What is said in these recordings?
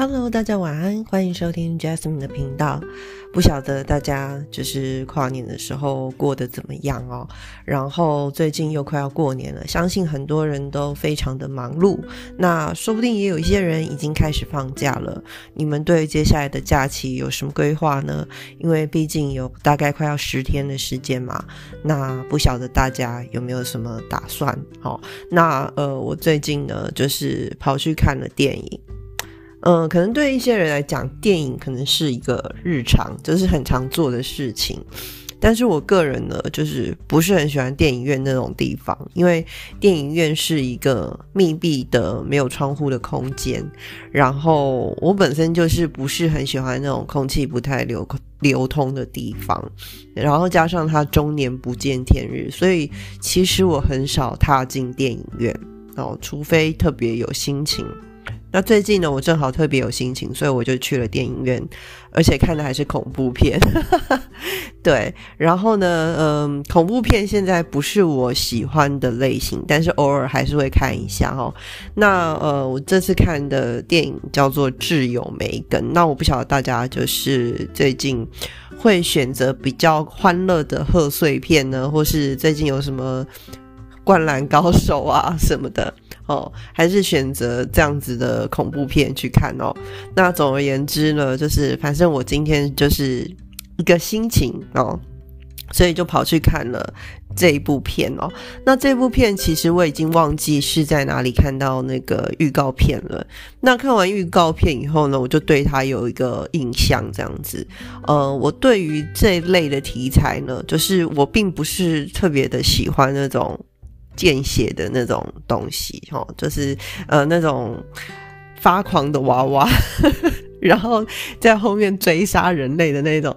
Hello，大家晚安，欢迎收听 Jasmine 的频道。不晓得大家就是跨年的时候过得怎么样哦？然后最近又快要过年了，相信很多人都非常的忙碌。那说不定也有一些人已经开始放假了。你们对接下来的假期有什么规划呢？因为毕竟有大概快要十天的时间嘛。那不晓得大家有没有什么打算？好，那呃，我最近呢就是跑去看了电影。嗯，可能对一些人来讲，电影可能是一个日常，就是很常做的事情。但是我个人呢，就是不是很喜欢电影院那种地方，因为电影院是一个密闭的、没有窗户的空间。然后我本身就是不是很喜欢那种空气不太流流通的地方。然后加上它终年不见天日，所以其实我很少踏进电影院哦，除非特别有心情。那最近呢，我正好特别有心情，所以我就去了电影院，而且看的还是恐怖片。对，然后呢，嗯，恐怖片现在不是我喜欢的类型，但是偶尔还是会看一下哦。那呃，我这次看的电影叫做《挚友梅根》，那我不晓得大家就是最近会选择比较欢乐的贺岁片呢，或是最近有什么《灌篮高手》啊什么的。哦，还是选择这样子的恐怖片去看哦。那总而言之呢，就是反正我今天就是一个心情哦，所以就跑去看了这一部片哦。那这部片其实我已经忘记是在哪里看到那个预告片了。那看完预告片以后呢，我就对它有一个印象，这样子。呃，我对于这一类的题材呢，就是我并不是特别的喜欢那种。见血的那种东西，哦，就是呃那种发狂的娃娃，然后在后面追杀人类的那种。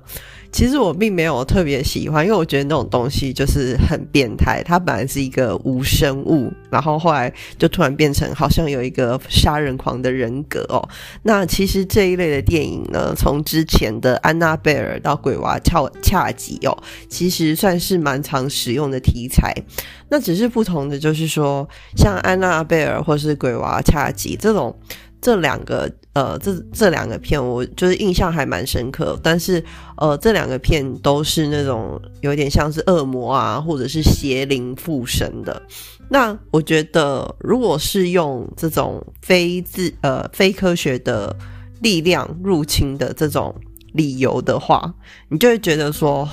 其实我并没有特别喜欢，因为我觉得那种东西就是很变态。它本来是一个无生物，然后后来就突然变成好像有一个杀人狂的人格哦。那其实这一类的电影呢，从之前的安娜贝尔到鬼娃恰恰吉哦，其实算是蛮常使用的题材。那只是不同的就是说，像安娜贝尔或是鬼娃恰吉这种。这两个呃，这这两个片我就是印象还蛮深刻，但是呃，这两个片都是那种有点像是恶魔啊，或者是邪灵附身的。那我觉得，如果是用这种非自呃非科学的力量入侵的这种理由的话，你就会觉得说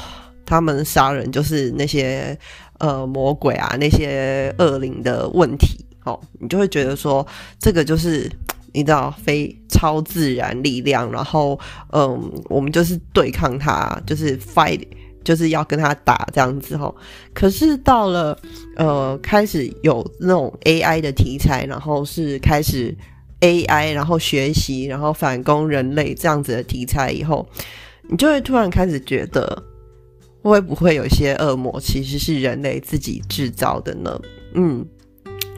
他们杀人就是那些呃魔鬼啊，那些恶灵的问题哦，你就会觉得说这个就是。你知道非超自然力量，然后嗯，我们就是对抗他，就是 fight，就是要跟他打这样子吼。可是到了呃开始有那种 AI 的题材，然后是开始 AI，然后学习，然后反攻人类这样子的题材以后，你就会突然开始觉得，会不会有些恶魔其实是人类自己制造的呢？嗯。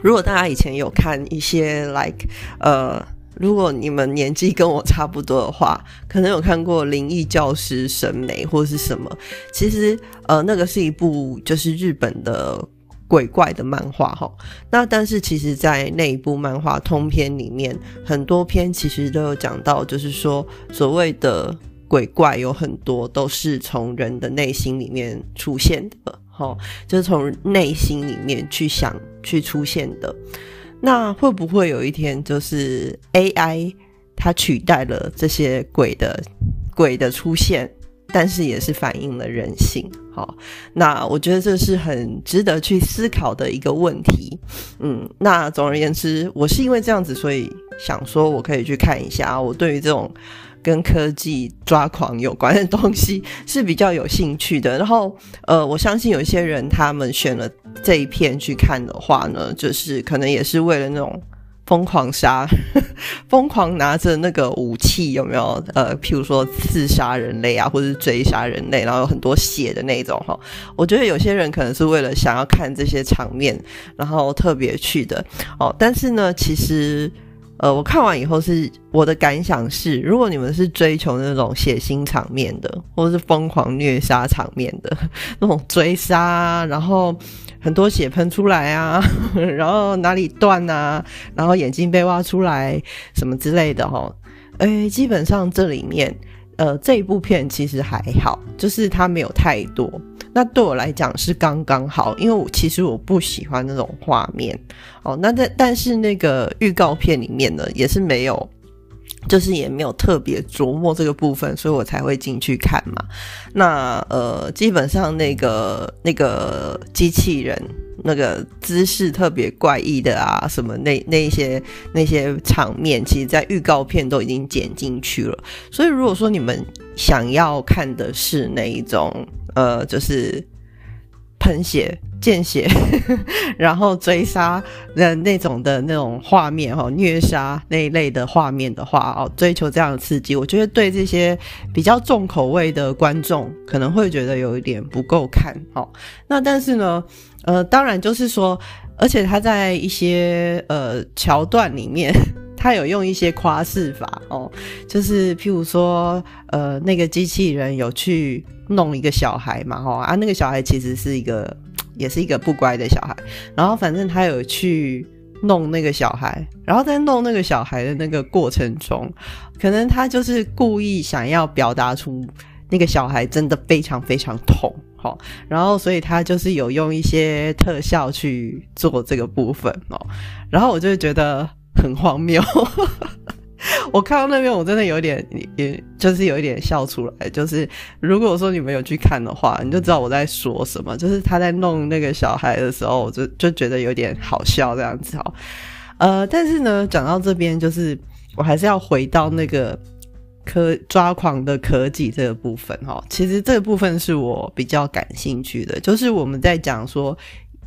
如果大家以前有看一些 like 呃，如果你们年纪跟我差不多的话，可能有看过《灵异教师审美》或是什么。其实呃，那个是一部就是日本的鬼怪的漫画哈。那但是其实，在那一部漫画通篇里面，很多篇其实都有讲到，就是说所谓的鬼怪有很多都是从人的内心里面出现的。好，就是从内心里面去想去出现的。那会不会有一天，就是 AI 它取代了这些鬼的鬼的出现，但是也是反映了人性？好，那我觉得这是很值得去思考的一个问题。嗯，那总而言之，我是因为这样子，所以想说我可以去看一下。我对于这种。跟科技抓狂有关的东西是比较有兴趣的，然后呃，我相信有一些人他们选了这一片去看的话呢，就是可能也是为了那种疯狂杀、疯狂拿着那个武器有没有？呃，譬如说刺杀人类啊，或者是追杀人类，然后有很多血的那种哈。我觉得有些人可能是为了想要看这些场面，然后特别去的哦。但是呢，其实。呃，我看完以后是我的感想是，如果你们是追求那种血腥场面的，或者是疯狂虐杀场面的 那种追杀，然后很多血喷出来啊，然后哪里断啊，然后眼睛被挖出来什么之类的哈，诶，基本上这里面，呃，这一部片其实还好，就是它没有太多。那对我来讲是刚刚好，因为我其实我不喜欢那种画面哦。那但但是那个预告片里面呢，也是没有，就是也没有特别琢磨这个部分，所以我才会进去看嘛。那呃，基本上那个那个机器人。那个姿势特别怪异的啊，什么那那些那些场面，其实，在预告片都已经剪进去了。所以，如果说你们想要看的是那一种，呃，就是喷血、见血，然后追杀的那种的那种画面哈，虐杀那一类的画面的话哦，追求这样的刺激，我觉得对这些比较重口味的观众可能会觉得有一点不够看哦。那但是呢？呃，当然就是说，而且他在一些呃桥段里面，他有用一些夸饰法哦，就是譬如说，呃，那个机器人有去弄一个小孩嘛，哈啊，那个小孩其实是一个，也是一个不乖的小孩，然后反正他有去弄那个小孩，然后在弄那个小孩的那个过程中，可能他就是故意想要表达出那个小孩真的非常非常痛。好，然后所以他就是有用一些特效去做这个部分哦，然后我就觉得很荒谬。我看到那边我真的有点，也就是有一点笑出来。就是如果说你们有去看的话，你就知道我在说什么。就是他在弄那个小孩的时候，我就就觉得有点好笑这样子哦。呃，但是呢，讲到这边，就是我还是要回到那个。科抓狂的科技这个部分哈，其实这个部分是我比较感兴趣的，就是我们在讲说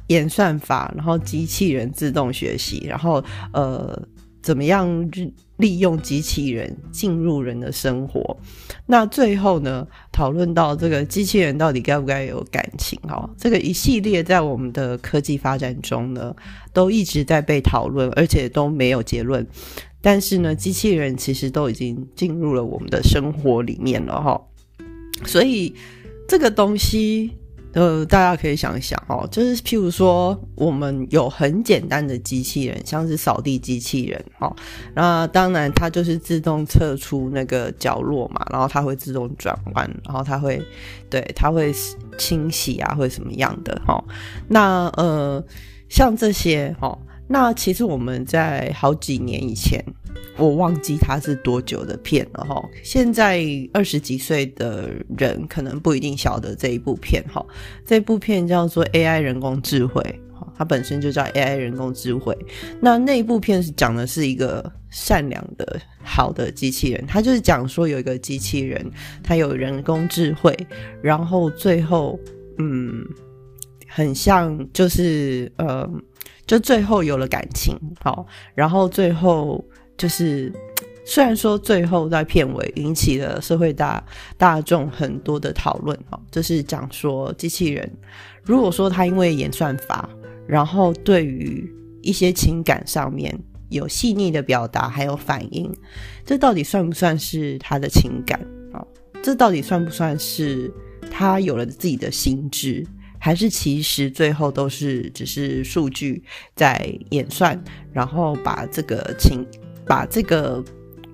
演算法，然后机器人自动学习，然后呃怎么样利用机器人进入人的生活。那最后呢，讨论到这个机器人到底该不该有感情哈，这个一系列在我们的科技发展中呢，都一直在被讨论，而且都没有结论。但是呢，机器人其实都已经进入了我们的生活里面了哈，所以这个东西，呃，大家可以想一想哦，就是譬如说，我们有很简单的机器人，像是扫地机器人哈，那当然它就是自动测出那个角落嘛，然后它会自动转弯，然后它会对它会清洗啊，或什么样的哈，那呃，像这些哈。那其实我们在好几年以前，我忘记它是多久的片了哈。现在二十几岁的人可能不一定晓得这一部片哈。这部片叫做 AI 人工智慧，它本身就叫 AI 人工智慧。那那一部片是讲的是一个善良的好的机器人，它就是讲说有一个机器人，它有人工智慧，然后最后嗯，很像就是呃。就最后有了感情，好，然后最后就是，虽然说最后在片尾引起了社会大大众很多的讨论，哦，就是讲说机器人，如果说他因为演算法，然后对于一些情感上面有细腻的表达还有反应，这到底算不算是他的情感啊？这到底算不算是他有了自己的心智？还是其实最后都是只是数据在演算，然后把这个情把这个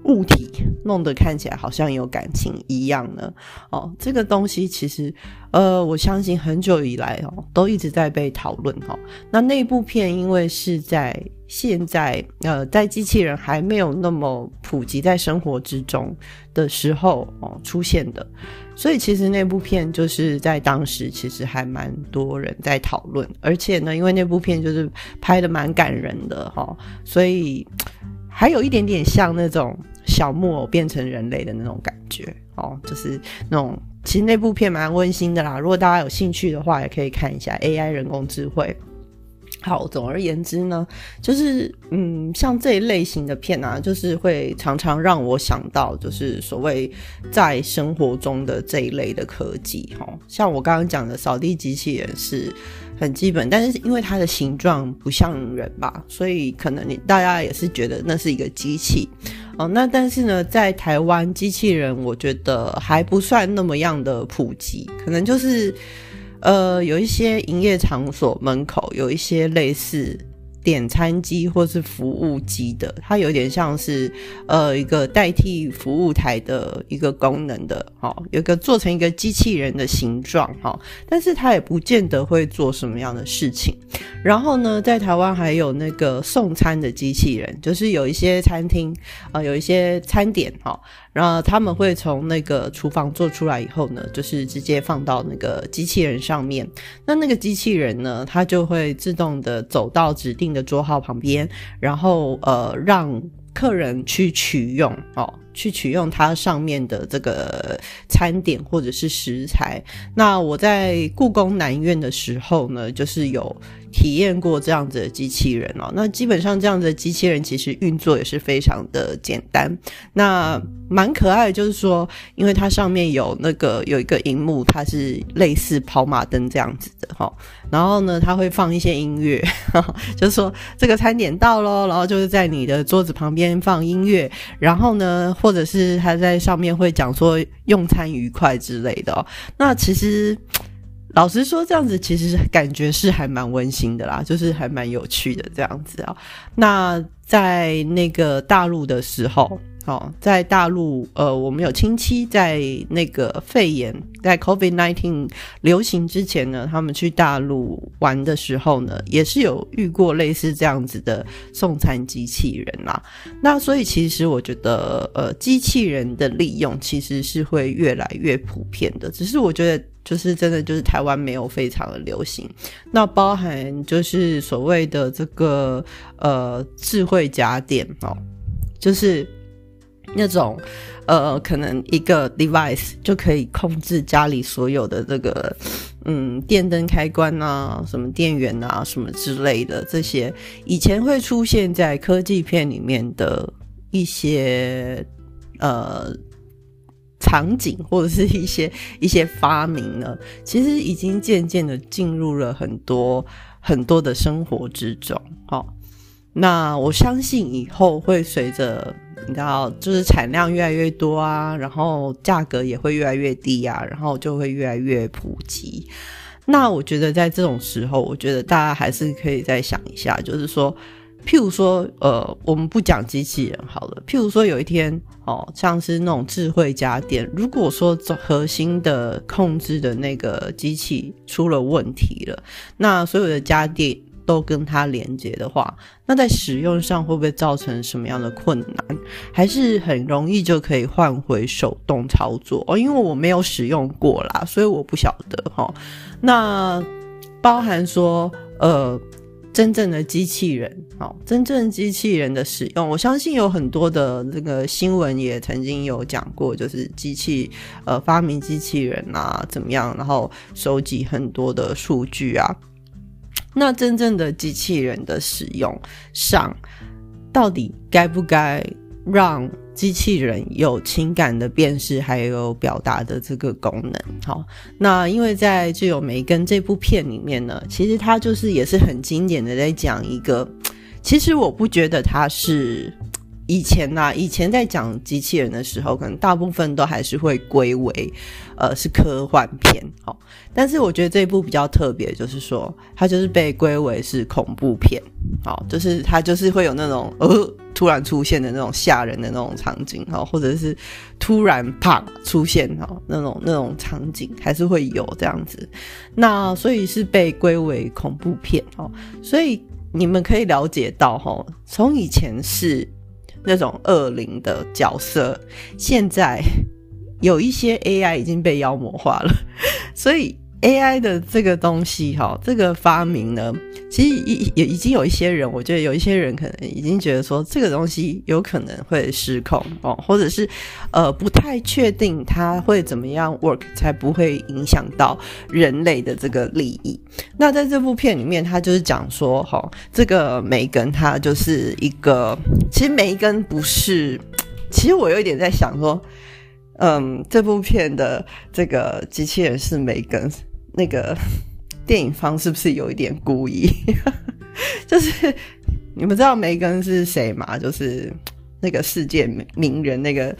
物体弄得看起来好像有感情一样呢？哦，这个东西其实呃，我相信很久以来哦都一直在被讨论哦。那那部片因为是在现在呃在机器人还没有那么普及在生活之中的时候哦出现的。所以其实那部片就是在当时其实还蛮多人在讨论，而且呢，因为那部片就是拍的蛮感人的哈，所以还有一点点像那种小木偶变成人类的那种感觉哦，就是那种其实那部片蛮温馨的啦。如果大家有兴趣的话，也可以看一下 AI 人工智慧。好，总而言之呢，就是嗯，像这一类型的片啊，就是会常常让我想到，就是所谓在生活中的这一类的科技，哈，像我刚刚讲的扫地机器人是很基本，但是因为它的形状不像人吧，所以可能你大家也是觉得那是一个机器，哦，那但是呢，在台湾机器人，我觉得还不算那么样的普及，可能就是。呃，有一些营业场所门口有一些类似点餐机或是服务机的，它有点像是呃一个代替服务台的一个功能的，哈，有个做成一个机器人的形状，哈，但是它也不见得会做什么样的事情。然后呢，在台湾还有那个送餐的机器人，就是有一些餐厅啊，有一些餐点，哈。然后他们会从那个厨房做出来以后呢，就是直接放到那个机器人上面。那那个机器人呢，它就会自动的走到指定的桌号旁边，然后呃让客人去取用哦，去取用它上面的这个餐点或者是食材。那我在故宫南院的时候呢，就是有。体验过这样子的机器人哦，那基本上这样子的机器人其实运作也是非常的简单，那蛮可爱的。就是说，因为它上面有那个有一个荧幕，它是类似跑马灯这样子的哈。然后呢，它会放一些音乐，就是说这个餐点到喽，然后就是在你的桌子旁边放音乐，然后呢，或者是它在上面会讲说用餐愉快之类的哦。那其实。老实说，这样子其实感觉是还蛮温馨的啦，就是还蛮有趣的这样子啊。那在那个大陆的时候，哦，在大陆，呃，我们有亲戚在那个肺炎在 COVID nineteen 流行之前呢，他们去大陆玩的时候呢，也是有遇过类似这样子的送餐机器人啦。那所以其实我觉得，呃，机器人的利用其实是会越来越普遍的，只是我觉得。就是真的，就是台湾没有非常的流行。那包含就是所谓的这个呃智慧家电哦，就是那种呃可能一个 device 就可以控制家里所有的这个嗯电灯开关啊、什么电源啊、什么之类的这些，以前会出现在科技片里面的一些呃。场景或者是一些 一些发明呢，其实已经渐渐的进入了很多很多的生活之中。好，那我相信以后会随着你知道，就是产量越来越多啊，然后价格也会越来越低啊，然后就会越来越普及。那我觉得在这种时候，我觉得大家还是可以再想一下，就是说。譬如说，呃，我们不讲机器人好了。譬如说，有一天，哦，像是那种智慧家电，如果说核心的控制的那个机器出了问题了，那所有的家电都跟它连接的话，那在使用上会不会造成什么样的困难？还是很容易就可以换回手动操作？哦，因为我没有使用过啦，所以我不晓得哈。那包含说，呃。真正的机器人，好，真正机器人的使用，我相信有很多的这个新闻也曾经有讲过，就是机器，呃，发明机器人啊，怎么样，然后收集很多的数据啊。那真正的机器人的使用上，到底该不该让？机器人有情感的辨识，还有表达的这个功能。好，那因为在《具有梅根》这部片里面呢，其实它就是也是很经典的，在讲一个。其实我不觉得它是以前呐，以前在讲机器人的时候，可能大部分都还是会归为呃是科幻片。好，但是我觉得这一部比较特别，就是说它就是被归为是恐怖片。好，就是它就是会有那种呃。突然出现的那种吓人的那种场景哈，或者是突然啪出现哈那种那种场景还是会有这样子，那所以是被归为恐怖片哦。所以你们可以了解到哈，从以前是那种恶灵的角色，现在有一些 AI 已经被妖魔化了，所以。A.I. 的这个东西，哈，这个发明呢，其实已也已经有一些人，我觉得有一些人可能已经觉得说，这个东西有可能会失控哦，或者是呃不太确定它会怎么样 work，才不会影响到人类的这个利益。那在这部片里面，他就是讲说，哈，这个梅根他就是一个，其实梅根不是，其实我有一点在想说，嗯，这部片的这个机器人是梅根。那个 电影方是不是有一点故意？就是你们知道梅根是谁吗？就是那个世界名人，那个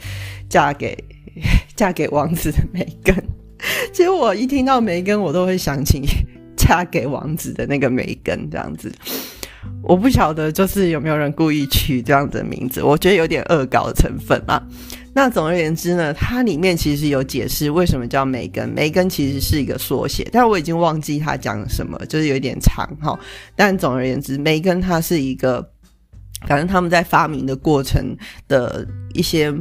嫁给 嫁给王子的梅根。其实我一听到梅根，我都会想起嫁给王子的那个梅根这样子。我不晓得就是有没有人故意取这样的名字，我觉得有点恶搞的成分啊。那总而言之呢，它里面其实有解释为什么叫梅根，梅根其实是一个缩写，但我已经忘记它讲什么，就是有点长哈。但总而言之，梅根它是一个，反正他们在发明的过程的一些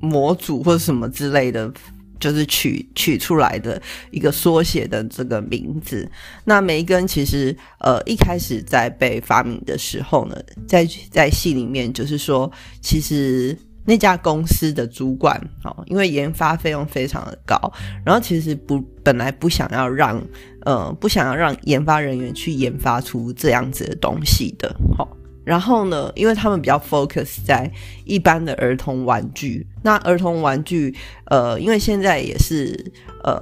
模组或者什么之类的。就是取取出来的一个缩写的这个名字。那梅根其实呃一开始在被发明的时候呢，在在戏里面就是说，其实那家公司的主管哦，因为研发费用非常的高，然后其实不本来不想要让呃不想要让研发人员去研发出这样子的东西的，好。然后呢，因为他们比较 focus 在一般的儿童玩具，那儿童玩具，呃，因为现在也是呃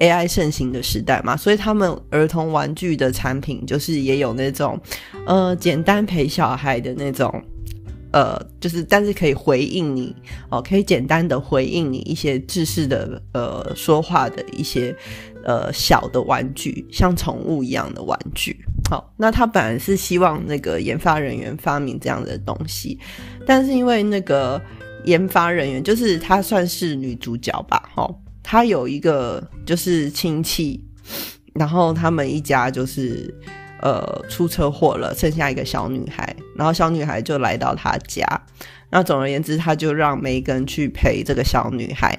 AI 盛行的时代嘛，所以他们儿童玩具的产品就是也有那种呃简单陪小孩的那种，呃，就是但是可以回应你哦，可以简单的回应你一些知识的呃说话的一些。呃，小的玩具，像宠物一样的玩具。好，那他本来是希望那个研发人员发明这样的东西，但是因为那个研发人员，就是她算是女主角吧，哈，她有一个就是亲戚，然后他们一家就是呃出车祸了，剩下一个小女孩，然后小女孩就来到他家，那总而言之，他就让梅根去陪这个小女孩。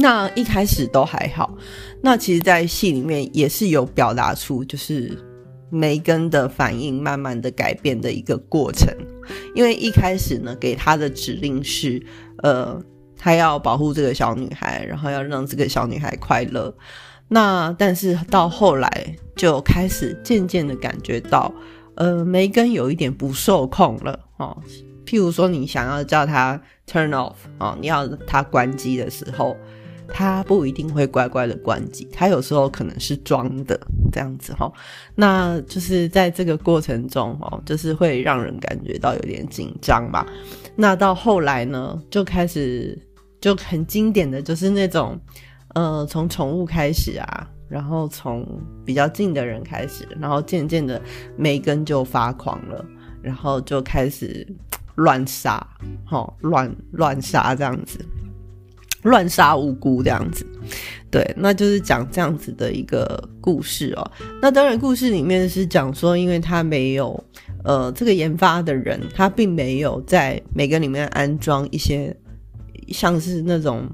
那一开始都还好，那其实，在戏里面也是有表达出，就是梅根的反应慢慢的改变的一个过程。因为一开始呢，给他的指令是，呃，他要保护这个小女孩，然后要让这个小女孩快乐。那但是到后来，就开始渐渐的感觉到，呃，梅根有一点不受控了哦。譬如说，你想要叫他 turn off 哦，你要他关机的时候。他不一定会乖乖的关机，他有时候可能是装的这样子哈。那就是在这个过程中哦，就是会让人感觉到有点紧张吧。那到后来呢，就开始就很经典的就是那种，呃，从宠物开始啊，然后从比较近的人开始，然后渐渐的梅根就发狂了，然后就开始乱杀，哈，乱乱杀这样子。乱杀无辜这样子，对，那就是讲这样子的一个故事哦。那当然，故事里面是讲说，因为他没有，呃，这个研发的人他并没有在每个里面安装一些像是那种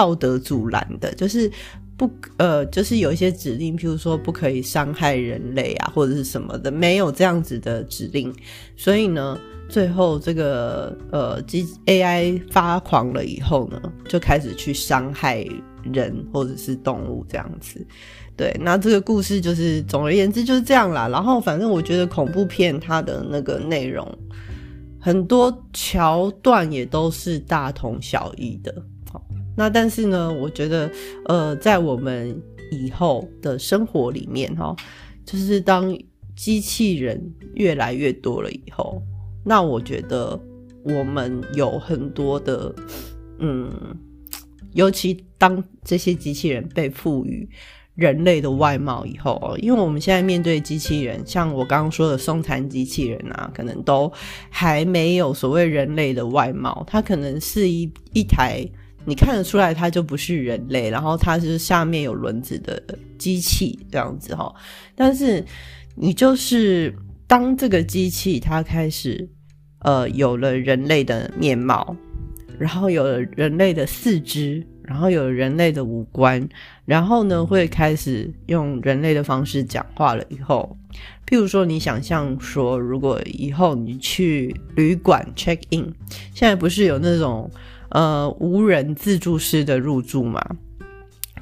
道德阻拦的，就是不，呃，就是有一些指令，譬如说不可以伤害人类啊，或者是什么的，没有这样子的指令，所以呢。最后，这个呃，机 AI 发狂了以后呢，就开始去伤害人或者是动物这样子。对，那这个故事就是总而言之就是这样啦。然后，反正我觉得恐怖片它的那个内容很多桥段也都是大同小异的。那但是呢，我觉得呃，在我们以后的生活里面哈，就是当机器人越来越多了以后。那我觉得我们有很多的，嗯，尤其当这些机器人被赋予人类的外貌以后哦，因为我们现在面对机器人，像我刚刚说的送餐机器人啊，可能都还没有所谓人类的外貌，它可能是一一台你看得出来它就不是人类，然后它是下面有轮子的机器这样子哈，但是你就是当这个机器它开始。呃，有了人类的面貌，然后有了人类的四肢，然后有了人类的五官，然后呢，会开始用人类的方式讲话了。以后，譬如说，你想象说，如果以后你去旅馆 check in，现在不是有那种呃无人自助式的入住嘛？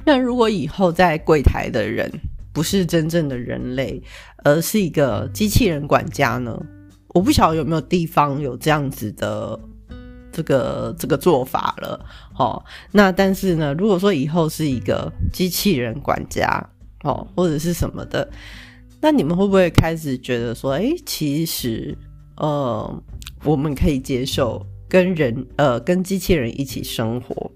那如果以后在柜台的人不是真正的人类，而是一个机器人管家呢？我不晓得有没有地方有这样子的这个这个做法了，哦，那但是呢，如果说以后是一个机器人管家，哦，或者是什么的，那你们会不会开始觉得说，哎，其实，呃，我们可以接受跟人，呃，跟机器人一起生活？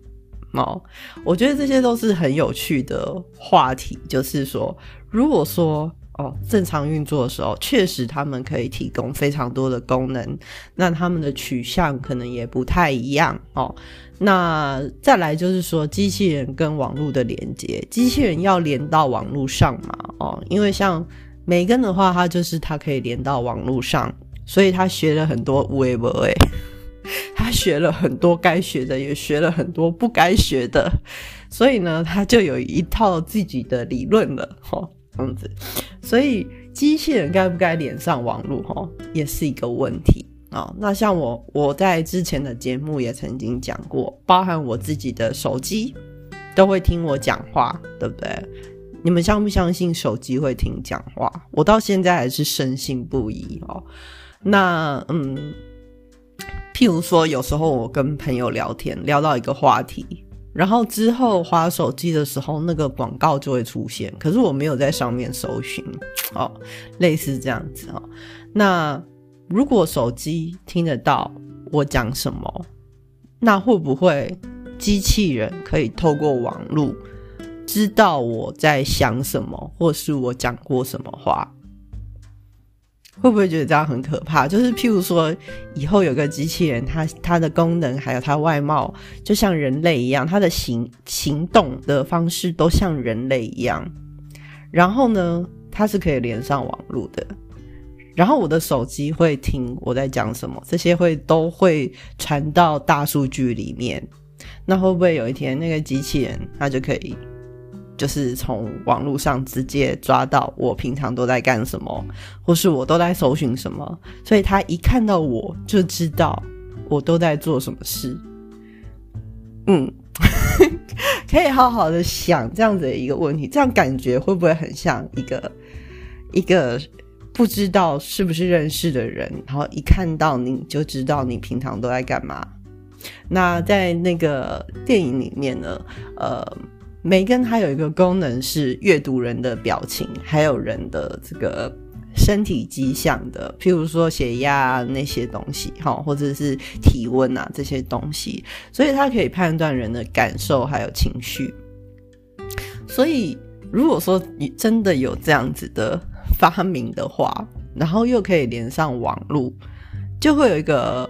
哦，我觉得这些都是很有趣的话题，就是说，如果说哦，正常运作的时候，确实他们可以提供非常多的功能。那他们的取向可能也不太一样哦。那再来就是说，机器人跟网络的连接，机器人要连到网络上嘛？哦，因为像梅根的话，它就是它可以连到网络上，所以他学了很多 web 哎，他学了很多该学的，也学了很多不该学的，所以呢，他就有一套自己的理论了，哈。这样子，所以机器人该不该连上网络，哈，也是一个问题啊。那像我，我在之前的节目也曾经讲过，包含我自己的手机都会听我讲话，对不对？你们相不相信手机会听讲话？我到现在还是深信不疑哦。那嗯，譬如说，有时候我跟朋友聊天，聊到一个话题。然后之后滑手机的时候，那个广告就会出现，可是我没有在上面搜寻，哦，类似这样子哦。那如果手机听得到我讲什么，那会不会机器人可以透过网络知道我在想什么，或是我讲过什么话？会不会觉得这样很可怕？就是譬如说，以后有个机器人，它它的功能还有它外貌，就像人类一样，它的行行动的方式都像人类一样。然后呢，它是可以连上网络的。然后我的手机会听我在讲什么，这些会都会传到大数据里面。那会不会有一天，那个机器人它就可以？就是从网络上直接抓到我平常都在干什么，或是我都在搜寻什么，所以他一看到我就知道我都在做什么事。嗯，可以好好的想这样子的一个问题，这样感觉会不会很像一个一个不知道是不是认识的人，然后一看到你就知道你平常都在干嘛？那在那个电影里面呢，呃。梅根它有一个功能是阅读人的表情，还有人的这个身体迹象的，譬如说血压那些东西，哈，或者是体温啊这些东西，所以它可以判断人的感受还有情绪。所以如果说你真的有这样子的发明的话，然后又可以连上网络，就会有一个，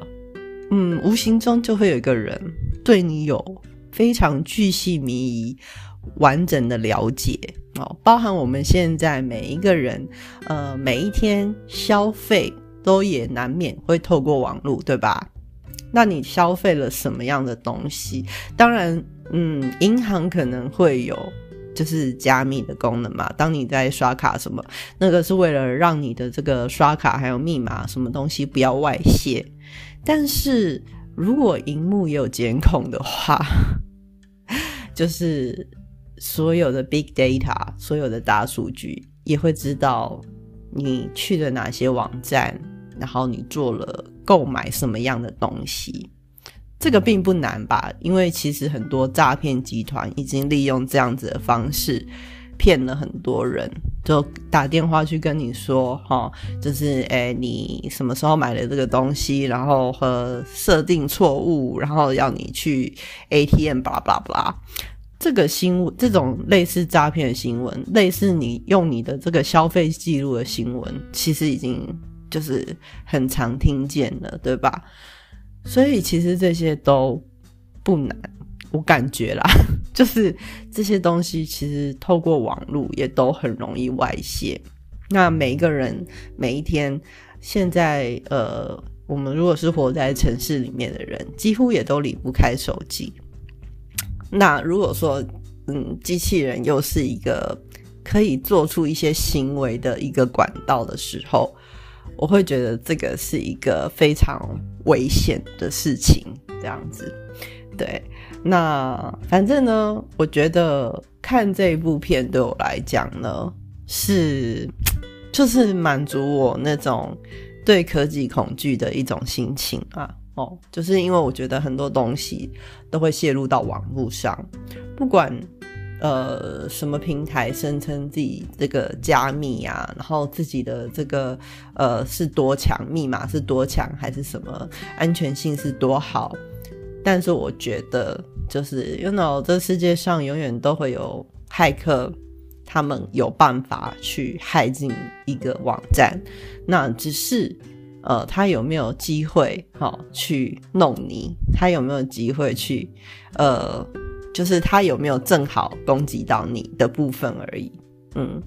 嗯，无形中就会有一个人对你有。非常巨细靡遗、完整的了解哦，包含我们现在每一个人，呃，每一天消费都也难免会透过网络，对吧？那你消费了什么样的东西？当然，嗯，银行可能会有就是加密的功能嘛。当你在刷卡什么，那个是为了让你的这个刷卡还有密码什么东西不要外泄。但是如果荧幕也有监控的话，就是所有的 big data，所有的大数据也会知道你去了哪些网站，然后你做了购买什么样的东西。这个并不难吧？因为其实很多诈骗集团已经利用这样子的方式骗了很多人，就打电话去跟你说，哈，就是诶，你什么时候买的这个东西，然后和设定错误，然后要你去 ATM，巴拉巴拉巴拉。这个新闻，这种类似诈骗的新闻，类似你用你的这个消费记录的新闻，其实已经就是很常听见了，对吧？所以其实这些都不难，我感觉啦，就是这些东西其实透过网络也都很容易外泄。那每一个人每一天，现在呃，我们如果是活在城市里面的人，几乎也都离不开手机。那如果说，嗯，机器人又是一个可以做出一些行为的一个管道的时候，我会觉得这个是一个非常危险的事情。这样子，对。那反正呢，我觉得看这部片对我来讲呢，是 就是满足我那种对科技恐惧的一种心情啊。哦，就是因为我觉得很多东西都会泄露到网络上，不管呃什么平台声称自己这个加密啊，然后自己的这个呃是多强，密码是多强，还是什么安全性是多好，但是我觉得就是，you know，这世界上永远都会有骇客他们有办法去害进一个网站，那只是呃，他有没有机会好去弄你？他有没有机会去呃，就是他有没有正好攻击到你的部分而已。嗯，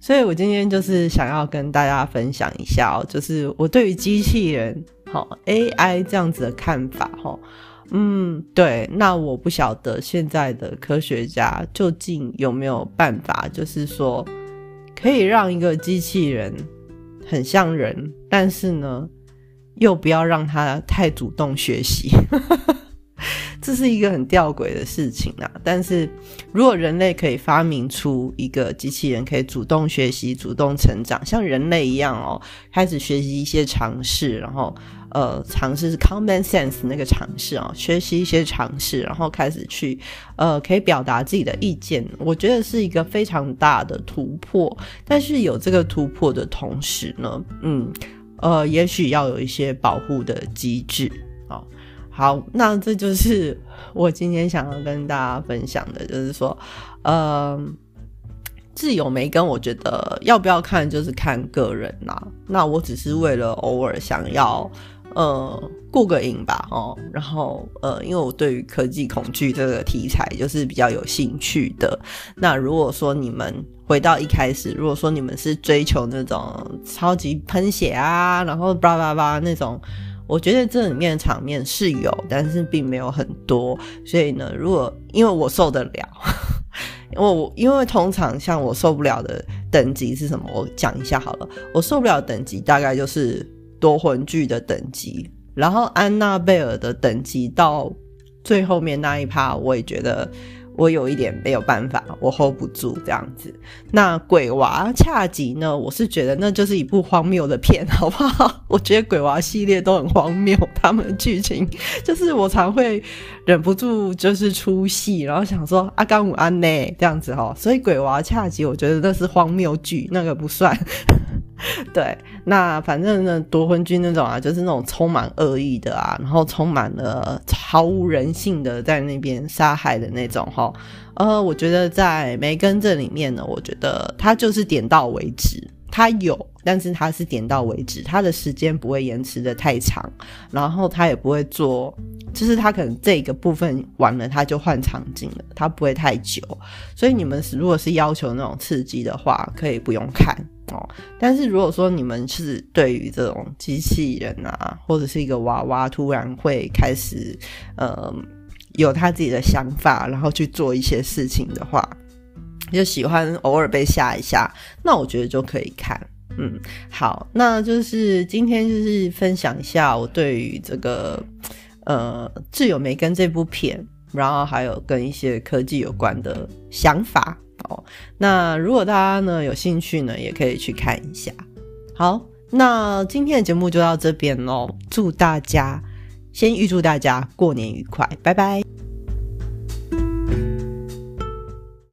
所以我今天就是想要跟大家分享一下哦，就是我对于机器人好 AI 这样子的看法哈。嗯，对，那我不晓得现在的科学家究竟有没有办法，就是说可以让一个机器人很像人，但是呢，又不要让它太主动学习。这是一个很吊诡的事情啊！但是如果人类可以发明出一个机器人，可以主动学习、主动成长，像人类一样哦，开始学习一些常识，然后呃，尝试是 common sense 那个尝试啊，学习一些尝试，然后开始去呃，可以表达自己的意见，我觉得是一个非常大的突破。但是有这个突破的同时呢，嗯，呃，也许要有一些保护的机制啊。好，那这就是我今天想要跟大家分享的，就是说，呃，自由没跟我觉得要不要看，就是看个人啦。那我只是为了偶尔想要，呃，过个瘾吧，哦。然后，呃，因为我对于科技恐惧这个题材就是比较有兴趣的。那如果说你们回到一开始，如果说你们是追求那种超级喷血啊，然后叭叭叭那种。我觉得这里面的场面是有，但是并没有很多。所以呢，如果因为我受得了，因为我因为通常像我受不了的等级是什么？我讲一下好了。我受不了等级大概就是夺魂剧的等级，然后安娜贝尔的等级到最后面那一趴，我也觉得。我有一点没有办法，我 hold 不住这样子。那鬼娃恰吉呢？我是觉得那就是一部荒谬的片，好不好？我觉得鬼娃系列都很荒谬，他们剧情就是我常会忍不住就是出戏，然后想说阿甘武安呢这样子哈。所以鬼娃恰吉，我觉得那是荒谬剧，那个不算。对，那反正呢，夺魂军那种啊，就是那种充满恶意的啊，然后充满了毫无人性的在那边杀害的那种哈。呃，我觉得在梅根这里面呢，我觉得他就是点到为止，他有，但是他是点到为止，他的时间不会延迟的太长，然后他也不会做，就是他可能这个部分完了他就换场景了，他不会太久。所以你们如果是要求那种刺激的话，可以不用看。哦，但是如果说你们是对于这种机器人啊，或者是一个娃娃突然会开始，呃，有他自己的想法，然后去做一些事情的话，就喜欢偶尔被吓一下，那我觉得就可以看。嗯，好，那就是今天就是分享一下我对于这个呃《挚友梅根》这部片，然后还有跟一些科技有关的想法。哦，那如果大家呢有兴趣呢，也可以去看一下。好，那今天的节目就到这边喽。祝大家，先预祝大家过年愉快，拜拜。